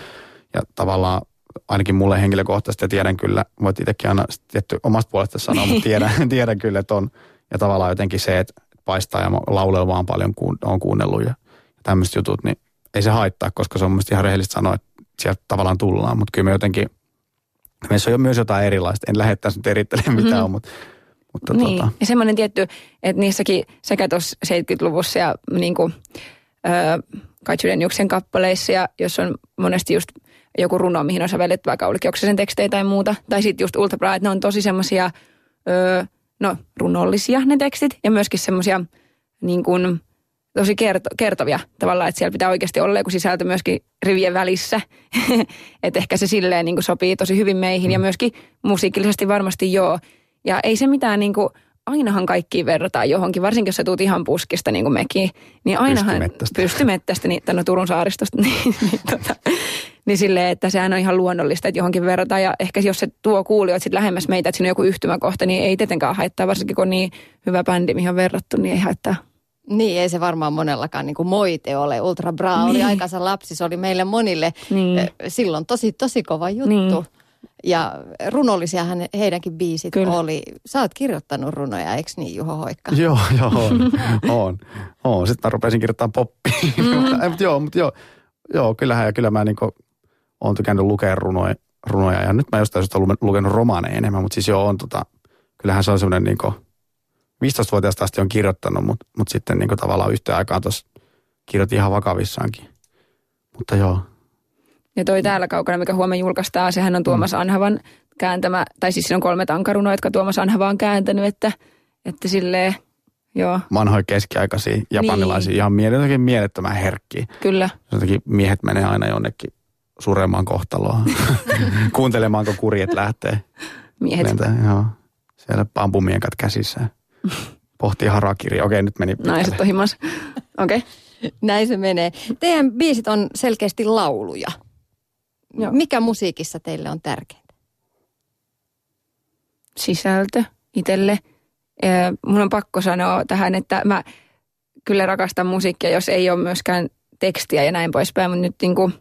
ja tavallaan ainakin mulle henkilökohtaisesti ja tiedän kyllä, voit itsekin aina tietty omasta puolesta sanoa, mutta tiedän, tiedän kyllä, että on. Ja tavallaan jotenkin se, että paistaa ja laulella vaan paljon kuun, on kuunnellut ja tämmöiset jutut, niin ei se haittaa, koska se on mielestäni ihan rehellistä sanoa, että sieltä tavallaan tullaan. Mutta kyllä me jotenkin, meissä on jo myös jotain erilaista. En lähettäisi nyt erittelemään mitään, mm-hmm. mutta Mutta Niin, tota, ja semmoinen tietty, että niissäkin sekä tuossa 70-luvussa ja niin kuin, öö, kappaleissa, ja jos on monesti just joku runo, mihin on sävelletty vaikka Ulki Oksasen tekstejä tai muuta, tai sitten just Ultra että ne on tosi semmoisia, öö, no runollisia ne tekstit, ja myöskin semmoisia niin kuin, tosi kerto, kertovia tavallaan, että siellä pitää oikeasti olla joku sisältö myöskin rivien välissä. että ehkä se silleen niin kuin sopii tosi hyvin meihin ja myöskin musiikillisesti varmasti joo. Ja ei se mitään niin kuin, ainahan kaikki verrataan johonkin, varsinkin jos sä tuut ihan puskista niin kuin mekin, niin ainahan Pystymettästä. pystymettästä niin, no Turun saaristosta, niin, niin, tota, niin silleen, että sehän on ihan luonnollista, että johonkin verrataan. Ja ehkä jos se tuo kuulijoit sitten lähemmäs meitä, että siinä on joku yhtymäkohta, niin ei tietenkään haittaa, varsinkin kun on niin hyvä bändi, mihin on verrattu, niin ei haittaa. Niin, ei se varmaan monellakaan niin kuin moite ole. Ultra Bra oli Niin. aikansa lapsi, se oli meille monille Niin. eh, silloin tosi, tosi kova juttu. Niin. Ja runollisiahan heidänkin biisit Kyllä. oli. Sä oot kirjoittanut runoja, eikö niin Juho Hoikka? Joo, joo, on. on, on. Sitten mä rupesin kirjoittamaan poppia. Mm. mutta, joo, mutta joo, joo, kyllähän ja kyllä mä niinku oon tykännyt lukea runoja, runoja ja nyt mä jostain syystä olen lukenut romaaneja enemmän, mutta siis joo on tota, kyllähän se on semmoinen niinku, 15-vuotiaasta asti on kirjoittanut, mutta mut sitten niinku tavallaan yhteen aikaan tuossa kirjoitin ihan vakavissaankin. Mutta joo, Ja toi täällä kaukana, mikä huomenna julkaistaan, sehän on Tuomas Anhavan kääntämä, tai siis siinä on kolme tankarunoa, jotka Tuomas Anhava on kääntänyt, että, että silleen, joo, vanhoja keskiaikaisia japanilaisia Niin. ihan miele- jotenkin mielettömän herkkiä. kyllä. Jotenkin miehet menee aina jonnekin suremaan kohtaloa. Kuuntelemaan, kun kurjet lähtee. Miehet. Lentää, joo. Siellä pampumiekat käsissä. Pohtii harakiri. Okei, nyt meni pitkälle. Naiset on himas. Okei. Okay. Näin se menee. Teidän biisit on selkeästi lauluja. Joo. Mikä musiikissa teille on tärkeintä? Sisältö itselle. Mun on pakko sanoa tähän, että mä kyllä rakastan musiikkia, jos ei ole myöskään tekstiä ja näin poispäin. Mutta nyt niin kuin,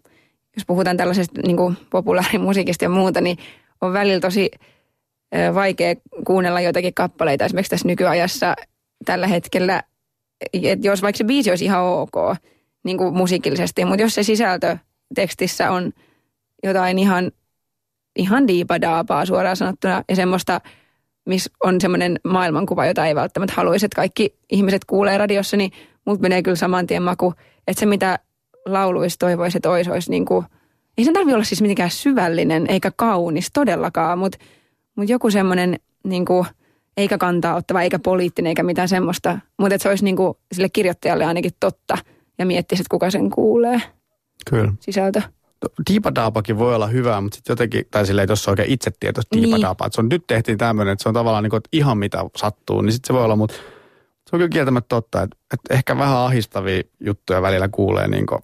jos puhutaan tällaisesta niin kuin populaarimusiikista ja muuta, niin on välillä tosi vaikea kuunnella joitakin kappaleita esimerkiksi tässä nykyajassa tällä hetkellä. Et jos vaikka se biisi olisi ihan ok niin kuin musiikillisesti, mutta jos se sisältö tekstissä on jotain ihan, ihan diipadaapaa suoraan sanottuna ja semmoista, missä on semmoinen maailmankuva, jota ei välttämättä haluaisi, että kaikki ihmiset kuulee radiossa, niin multa menee kyllä saman tien maku, että se mitä lauluissa toivoisi, että olisi, olisi niin kuin, ei sen tarvitse olla siis mitenkään syvällinen eikä kaunis todellakaan, mutta, mutta joku semmoinen niin kuin, eikä kantaa ottava, eikä poliittinen, eikä mitään semmoista, mutta se olisi niin kuin, sille kirjoittajalle ainakin totta ja miettisi, että kuka sen kuulee Kyllä. sisältö. Diipadaapakin voi olla hyvä, mutta sitten jotenkin, tai silleen, jos on oikein itsetietoista Niin. diipadaapaa, että se on, nyt tehtiin tämmöinen, että se on tavallaan niin kuin, että ihan mitä sattuu, niin sitten se voi olla, mutta se on kyllä kieltämättä totta, että, että ehkä vähän ahistavia juttuja välillä kuulee, niin kuin,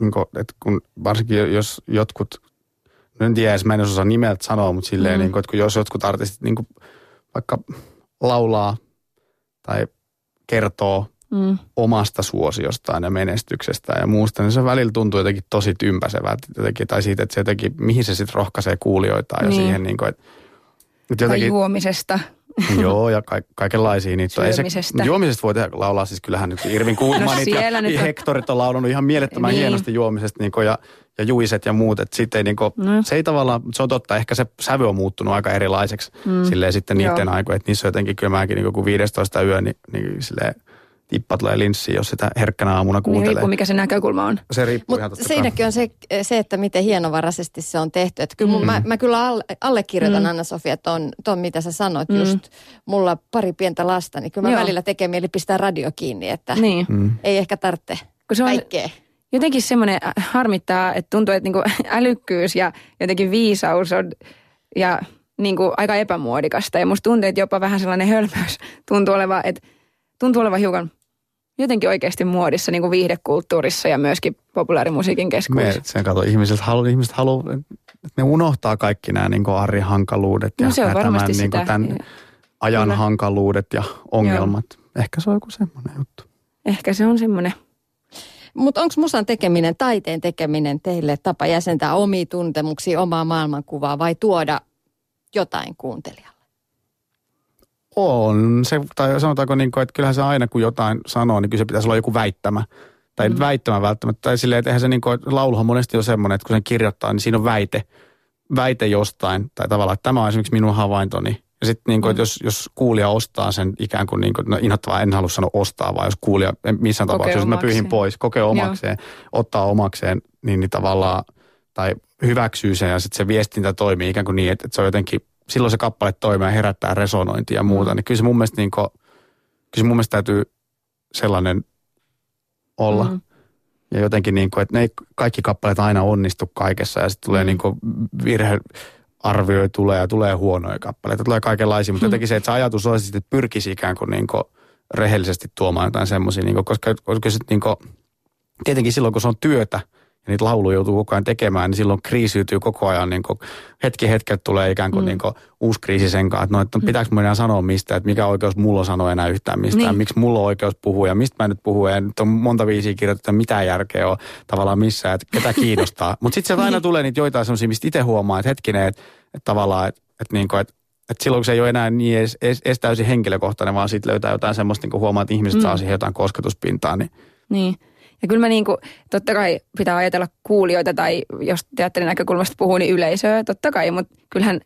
niin kuin, että kun varsinkin jos jotkut, no en tiedä edes, mä en osaa nimeltä sanoa, mutta silleen, Mm. niin kuin, että kun jos jotkut artistit niin kuin, vaikka laulaa tai kertoo Mm. omasta suosiostaan ja menestyksestään ja muusta, niin se välillä tuntuu jotenkin tosi tympäsevältä jotenkin, tai siitä, että se jotenkin, mihin se sitten rohkaisee kuulijoita ja Niin. siihen niin kuin, että, että Tai jotenkin, juomisesta. joo, ja ka- kaikenlaisia niitä. on. Ei Syömisestä. Se, juomisesta voi tehdä, laulaa siis kyllähän nyt Irvin Kuutmanit No ja nyt on- Hektorit on laulanut ihan mielettömän Niin. hienosti juomisesta niin kuin, ja, ja juiset ja muut, että sitten ei niin kuin, No. se ei tavallaan, se on totta, ehkä se sävy on muuttunut aika erilaiseksi mm. silleen sitten niiden aikoina, että niissä on jotenkin kyllä mäkin niin kuin 15 yö, niin, niin silleen tippa tulee linssiin, jos sitä herkkänä aamuna Niin kuuntelee. riippuu, mikä se näkökulma on. Se riippuu ihan Mutta totta kai. siinäkin on se, se, että miten hienovaraisesti se on tehty. Että kyllä mun, Mm. mä, mä kyllä alle, allekirjoitan mm. Anna-Sofia ton, ton, mitä sä sanoit. Mm. Just mulla pari pientä lasta, niin kyllä mä Joo. välillä tekee mieli pistää radio kiinni, että Niin. Mm. ei ehkä tarvitse Kun se on kaikkea. jotenkin semmoinen äh, harmittaa, että tuntuu, että niinku älykkyys ja jotenkin viisaus on ja niinku aika epämuodikasta. Ja musta tuntuu, että jopa vähän sellainen hölmöys tuntuu olevan, että tuntuu olevan hiukan jotenkin oikeasti muodissa niin kuin viihdekulttuurissa ja myöskin populaarimusiikin Me, keskuudessa. sen kato, ihmiset haluaa, ihmiset haluaa, että ne unohtaa kaikki nämä niin arjen hankaluudet ja No se on nämä tämän, niin sitä. tämän ajan Kyllä. hankaluudet ja ongelmat. Ehkä se on joku semmoinen juttu. Ehkä se on semmoinen. Mutta onko musan tekeminen, taiteen tekeminen teille tapa jäsentää omia tuntemuksia, omaa maailmankuvaa vai tuoda jotain kuuntelijalle? On se, tai sanotaanko niin kuin, että kyllähän se aina kun jotain sanoo, niin kyllä se pitäisi olla joku väittämä. Tai mm. väittämä välttämättä. Tai silleen, että eihän se niin kuin, että lauluhan monesti on semmoinen, että kun sen kirjoittaa, niin siinä on väite, väite jostain. Tai tavallaan, että tämä on esimerkiksi minun havaintoni Ja sitten niin kuin, jos, jos kuulija ostaa sen ikään kuin, niin kuin no inhottavaa, en halua sanoa ostaa, vaan jos kuulija missään tapauksessa, jos mä pyyhin pois, kokee omakseen, Joo. ottaa omakseen, niin, niin tavallaan, tai hyväksyy sen ja sitten se viestintä toimii ikään kuin niin, että, että se on jotenkin, silloin se kappale toimii ja herättää resonointia ja muuta. Mm. Niin kyllä se mun mielestä, niin kuin, kyllä se mun mielestä täytyy sellainen olla. Mm. Ja jotenkin niin kuin, että ne ei kaikki kappaleet aina onnistu kaikessa ja sitten tulee mm. niin kuin virhe, arvioi tulee ja tulee huonoja kappaleita, tulee kaikenlaisia, mutta hmm. jotenkin se, että se ajatus olisi, että pyrkisi ikään kuin, niin kuin rehellisesti tuomaan jotain semmoisia, niin koska, koska sitten niin kuin, tietenkin silloin, kun se on työtä, ja niitä lauluja joutuu koko ajan tekemään, niin silloin kriisiytyy koko ajan. Niin kuin hetki hetket tulee ikään kuin, mm. niin kuin uusi kriisi sen kanssa, että, no, että mm. pitääkö minä enää sanoa mistä, että mikä oikeus mulla on sanoa enää yhtään mistään, niin. miksi mulla on oikeus puhua ja mistä mä nyt puhun. Ja nyt on monta viisiä kirjoitettu, että mitä järkeä on tavallaan missään, että ketä kiinnostaa. Mutta sitten sieltä aina niin. tulee niitä joitain sellaisia, mistä itse huomaa, että hetkinen, että, että tavallaan, että, että, niin kuin, että että silloin kun se ei ole enää niin edes, edes, edes täysin henkilökohtainen, vaan sitten löytää jotain semmoista, niin kuin huomaa, että ihmiset mm. saa siihen jotain kosketuspintaa. Niin, niin. Ja kyllä mä niinku, totta kai pitää ajatella kuulijoita tai jos teatterin näkökulmasta puhuu, niin yleisöä, totta kai, mutta kyllähän,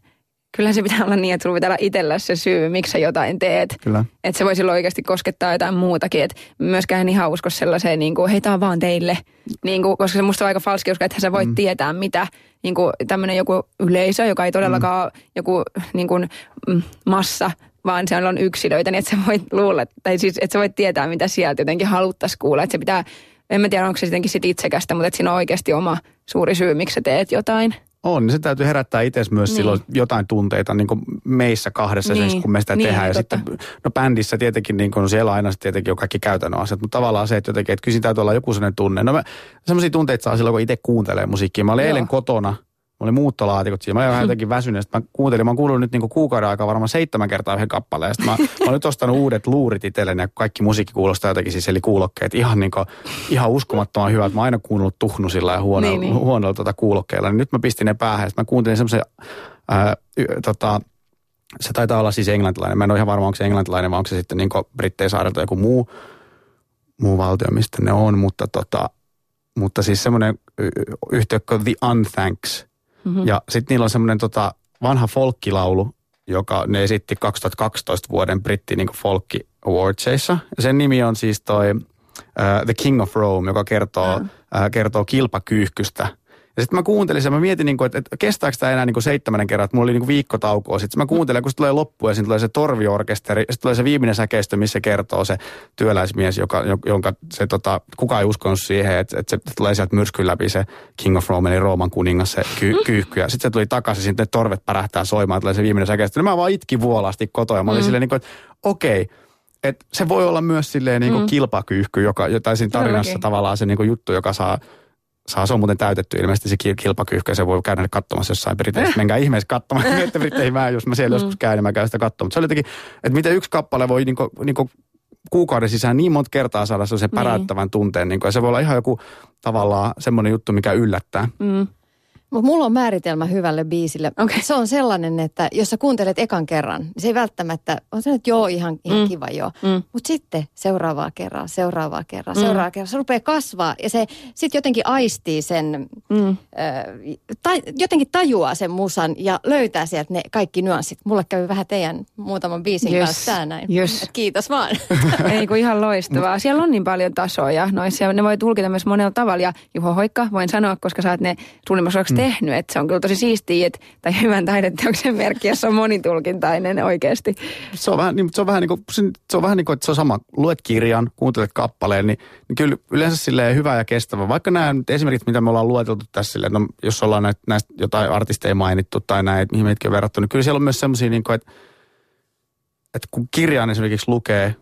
kyllähän se pitää olla niin, että sulla pitää olla itsellä se syy, miksi sä jotain teet. Kyllä. Että se voi silloin oikeasti koskettaa jotain muutakin. Että myöskään ihan usko sellaiseen, niin kuin, hei, tää on vaan teille. Niin kuin, koska se musta on aika falski usko, että sä voit mm. tietää, mitä niin kuin tämmöinen joku yleisö, joka ei todellakaan mm. joku niin kuin, mm, massa, vaan se on yksilöitä, niin että sä voit luulla, tai siis, että sä voit tietää, mitä sieltä jotenkin haluttaisiin kuulla. Että se pitää en mä tiedä, onko se jotenkin sit itsekästä, mutta että siinä on oikeasti oma suuri syy, miksi sä teet jotain. On, niin se täytyy herättää itse myös niin. silloin jotain tunteita niin kuin meissä kahdessa, niin. kun me sitä niin, tehdään. Ja totta. sitten, no bändissä tietenkin, niin kuin, siellä aina tietenkin on kaikki käytännön asiat, mutta tavallaan se, että jotenkin, että kyllä täytyy olla joku sellainen tunne. No semmoisia tunteita saa silloin, kun itse kuuntelee musiikkia. Mä olin Joo. eilen kotona, oli muuttolaatikot siinä. Mä olin vähän jotenkin väsynyt. Sitten mä kuuntelin, mä oon kuullut nyt niinku kuukauden aikaa varmaan seitsemän kertaa yhden kappaleen. Sitten mä, mä oon nyt ostanut uudet luurit itselleni ja kaikki musiikki kuulostaa jotenkin siis, eli kuulokkeet. Ihan, niinku, ihan uskomattoman hyvät. Mä oon aina kuunnellut tuhnusilla ja huonoilla, niin, niin. huonoilla tuota kuulokkeilla. Niin nyt mä pistin ne päähän. Sitten mä kuuntelin semmoisen, tota, se taitaa olla siis englantilainen. Mä en ole ihan varma, onko se englantilainen vai onko se sitten niin Brittein saarelta joku muu, muu valtio, mistä ne on. Mutta, tota, mutta siis semmoinen yhtiö The Unthanks – Mm-hmm. Ja sitten niillä on semmoinen tota, vanha folkkilaulu, joka ne esitti 2012 vuoden britti niin folkki awardsissa. Sen nimi on siis toi uh, The King of Rome, joka kertoo, mm. uh, kertoo kilpakyyhkystä – ja sitten mä kuuntelin sen, mä mietin, niin kuin, että, että kestääkö tämä enää niin kuin seitsemännen kerran, että mulla oli niin kuin viikkotaukoa. Sitten mä kuuntelen, kun se tulee loppu ja siinä tulee se torviorkesteri, sitten tulee se viimeinen säkeistö, missä kertoo se työläismies, joka, jonka se, tota, kukaan ei uskonut siihen, että, että se tulee sieltä myrskyn läpi se King of Rome, eli Rooman kuningas, se ky, kyyhky. Ja sitten se tuli takaisin, sitten ne torvet pärähtää soimaan, tulee se viimeinen säkeistö. Ja mä vaan itkin vuolasti kotoa ja mä olin mm. silleen, niin kuin, että okei, okay, et se voi olla myös silleen niin kuin mm. kilpakyyhky, joka, tai siinä tarinassa Todellakin. tavallaan se niin kuin juttu, joka saa saa, se on muuten täytetty ilmeisesti se kilpakyyhkä, se voi käydä katsomassa jossain Briteissä. Menkää ihmeessä katsomaan, että Briteihin mä, jos mä siellä mm. joskus käyn, niin mä käyn sitä katsomaan. Mutta se oli jotenkin, että miten yksi kappale voi niinku, niinku kuukauden sisään niin monta kertaa saada sen niin. päräyttävän tunteen. Niin kuin, ja se voi olla ihan joku tavallaan semmoinen juttu, mikä yllättää. Mm. Mutta mulla on määritelmä hyvälle biisille. Okay. Se on sellainen, että jos sä kuuntelet ekan kerran, niin se ei välttämättä, on se nyt joo ihan, ihan mm. kiva joo. Mm. Mutta sitten seuraavaa kerraa, seuraavaa kerraa, mm. seuraavaa kerraa. Se rupeaa kasvaa ja se sitten jotenkin aistii sen, mm. äh, ta, jotenkin tajuaa sen musan ja löytää sieltä ne kaikki nyanssit. Mulle käy vähän teidän muutaman biisin yes. kanssa tää näin. Yes. Et kiitos vaan. ei kun ihan loistavaa. Siellä on niin paljon tasoja noissa ne voi tulkita myös monella tavalla. Ja Juho Hoikka, voin sanoa, koska sä oot ne suunnilleen tehnyt. Että se on kyllä tosi siistiä, että, tai hyvän taideteoksen merkki, jos on monitulkintainen oikeasti. Se on vähän, niin, se on vähän niin kuin, se on vähän niin kuin, että se on sama. Luet kirjan, kuuntelet kappaleen, niin, niin kyllä yleensä silleen hyvä ja kestävä. Vaikka nämä esimerkiksi, mitä me ollaan lueteltu tässä silleen, no, jos ollaan näistä, näistä jotain artisteja mainittu tai näitä, mihin meitäkin on verrattu, niin kyllä siellä on myös semmoisia, niin kuin, että, että kun kirjaan esimerkiksi lukee,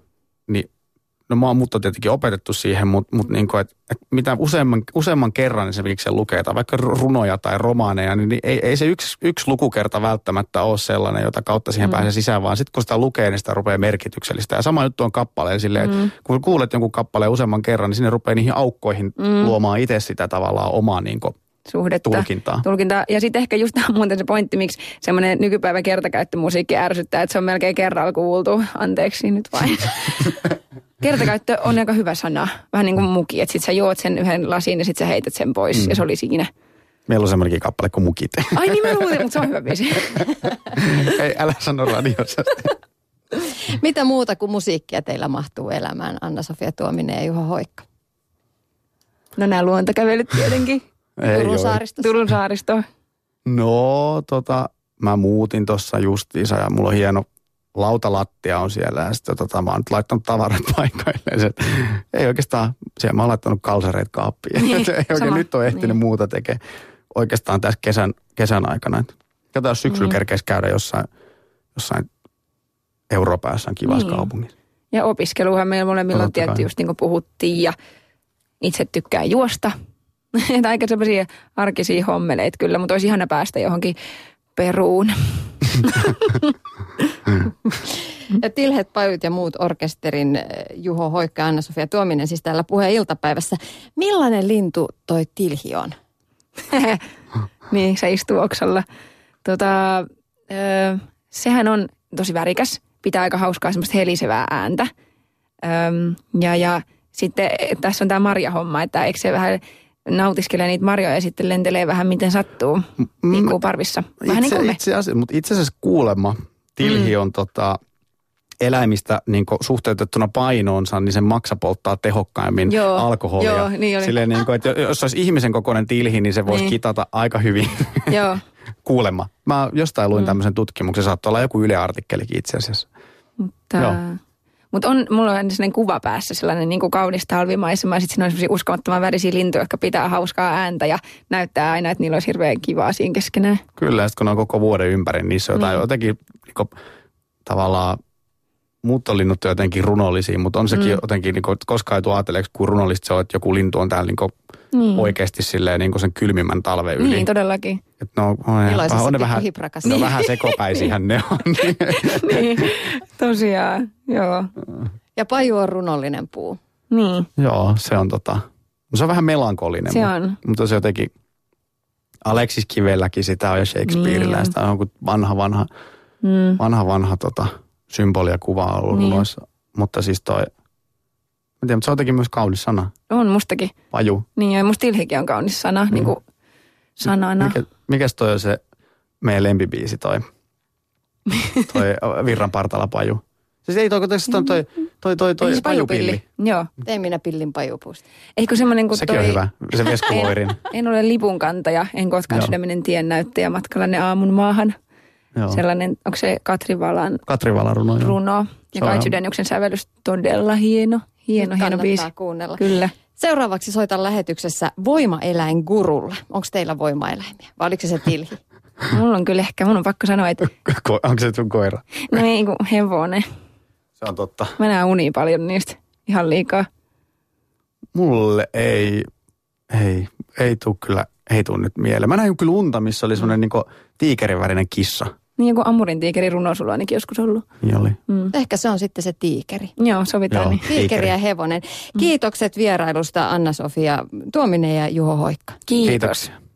no mä oon mutta tietenkin opetettu siihen, mutta mut niin kuin, että, että mitä useamman, useamman kerran esimerkiksi se lukee, tai vaikka runoja tai romaaneja, niin, niin ei, ei se yksi, yksi lukukerta välttämättä ole sellainen, jota kautta siihen mm. pääsee sisään, vaan sitten kun sitä lukee, niin sitä rupeaa merkityksellistä. Ja sama juttu on kappaleen silleen, mm. että kun kuulet jonkun kappaleen useamman kerran, niin sinne rupeaa niihin aukkoihin mm. luomaan itse sitä tavallaan omaa niin kuin, suhdetta. Tulkintaa. Tulkintaa. Ja sitten ehkä just muuten se pointti, miksi semmoinen nykypäivän kertakäyttömusiikki ärsyttää, että se on melkein kerralla kuultu. Anteeksi nyt vain. Kertakäyttö on aika hyvä sana. Vähän niin kuin muki, että sit sä juot sen yhden lasin ja sit sä heität sen pois mm. ja se oli siinä. Meillä on semmoinenkin kappale kuin Mukit. Ai niin mä luulin, mutta se on hyvä biisi. Ei, älä sano radiossa. Mitä muuta kuin musiikkia teillä mahtuu elämään, Anna-Sofia Tuominen ja Juho Hoikka? No nämä luontokävelyt tietenkin. Ei Turun oo. saaristossa. Turun saaristo. No, tota, mä muutin tuossa justiinsa ja mulla on hieno lautalattia on siellä ja sitten tota, mä oon nyt laittanut tavarat paikoilleen. Se, ei oikeastaan, siellä mä oon laittanut kalsareet kaappiin. Niin, ei oikein sama. nyt ole ehtinyt Niin. muuta tekemään oikeastaan tässä kesän, kesän aikana. Et Katsotaan, jos syksyllä Mm. kerkeisi käydä jossain, jossain Euroopan jossain kivassa Niin. kaupungissa. Ja opiskeluhan meillä molemmilla on tietty just niin kuin puhuttiin ja itse tykkää juosta. Että aika semmoisia arkisia hommeleita kyllä, mutta olisi ihana päästä johonkin Peruun. Ja Tilhet, Pajut ja muut orkesterin eh, Juho Hoikka ja Anna-Sofia Tuominen siis täällä puheen iltapäivässä. Millainen lintu toi Tilhi on? niin, se istuu oksalla. Tota, ö, sehän on tosi värikäs. Pitää aika hauskaa semmoista helisevää ääntä. Öm, ja, ja sitten tässä on tämä marjahomma, että eikö se vähän nautiskelee niitä marjoja ja sitten lentelee vähän miten sattuu. Liikkuu parvissa. Vähän niin kuin me. itse asiassa, mutta itse asiassa kuulemma tilhi on tota, eläimistä niin suhteutettuna painoonsa, niin sen maksa polttaa tehokkaimmin Joo, alkoholia. joo, niin oli. Silleen niin kuin, että jos olisi ihmisen kokoinen tilhi, niin se voisi Niin. kitata aika hyvin Joo. kuulemma. Mä jostain luin mm. tämmöisen tutkimuksen, saattaa olla joku yleartikkelikin itse asiassa. Mutta, Joo. Mutta on, mulla on sellainen kuva päässä, sellainen niin kuin kaunis talvimaisema ja sitten siinä on sellaisia uskomattoman värisiä lintuja, jotka pitää hauskaa ääntä ja näyttää aina, että niillä olisi hirveän kivaa siinä keskenään. Kyllä, ja sitten kun ne on koko vuoden ympäri, niin niissä on jotain Niin. jotenkin niin kuin, tavallaan muuttolinnut on jotenkin runollisia, mutta on sekin mm. jotenkin, niin kuin, koskaan ei tule ajatelleeksi, kun runollista se on, että joku lintu on täällä niin kuin, Niin. oikeasti silleen niin kuin sen kylmimmän talven yli. Niin, todellakin. Et no, on, Iloisessa on ne vähän, on Niin. vähän sekopäisihän ne on. Niin. niin, tosiaan, joo. Ja Paju on runollinen puu. Niin, Joo, se on tota, no se on vähän melankolinen. Se mutta- on. Mutta se jotenkin, Aleksis Kivelläkin sitä on ja Shakespeareillä Niin sitä on joku vanha, vanha, mm. vanha, vanha tota, symboli ja kuva ollut Niin. Mutta siis toi, mä tiedän, mutta se on jotenkin myös kaunis sana, on mustakin. paju. Niin, ja musta tilhikin on kaunis sana, mm. niin kuin sanana. Mikä, mikäs toi on se meidän lempibiisi toi, toi Virran partala paju? Siis ei toi, kun tässä on toi, toi, toi, toi, Ei se pajupilli. Joo. Tein minä pillin pajupuusta. Eikö semmoinen kuin Sekin toi... on hyvä, se veskuvoirin. En ole lipunkantaja, en koskaan Joo. sydäminen tien näyttäjä matkallanne aamun maahan. Joo. Sellainen, onko se Katri Valan Katri joo. runo Se ja Kai Sydänjuksen sävellys todella hieno. Hieno, Nyt hieno biisi. kuunnella. Kyllä. Seuraavaksi soitan lähetyksessä Voimaeläin Gurulla. Onko teillä voimaeläimiä? Vai oliko se se Tilhi? Mulla on kyllä ehkä, mun on pakko sanoa, että Ko- Onko se sun koira? no ei kun hevonen. Se on totta. Mä näen unia paljon niistä ihan liikaa. Mulle ei, ei, ei tuu kyllä, ei tuu nyt mieleen. Mä näin kyllä unta, missä oli semmoinen niinku tiikerin värinen kissa. Niin joku Amurin tiikeri runo sulla on ainakin joskus ollut. Niin oli. Mm. Ehkä se on sitten se tiikeri. Joo, sovitaan Joo. niin. Tiikeri ja hevonen. Kiitokset vierailusta Anna-Sofia Tuominen ja Juho Hoikka. Kiitos. Kiitoksia.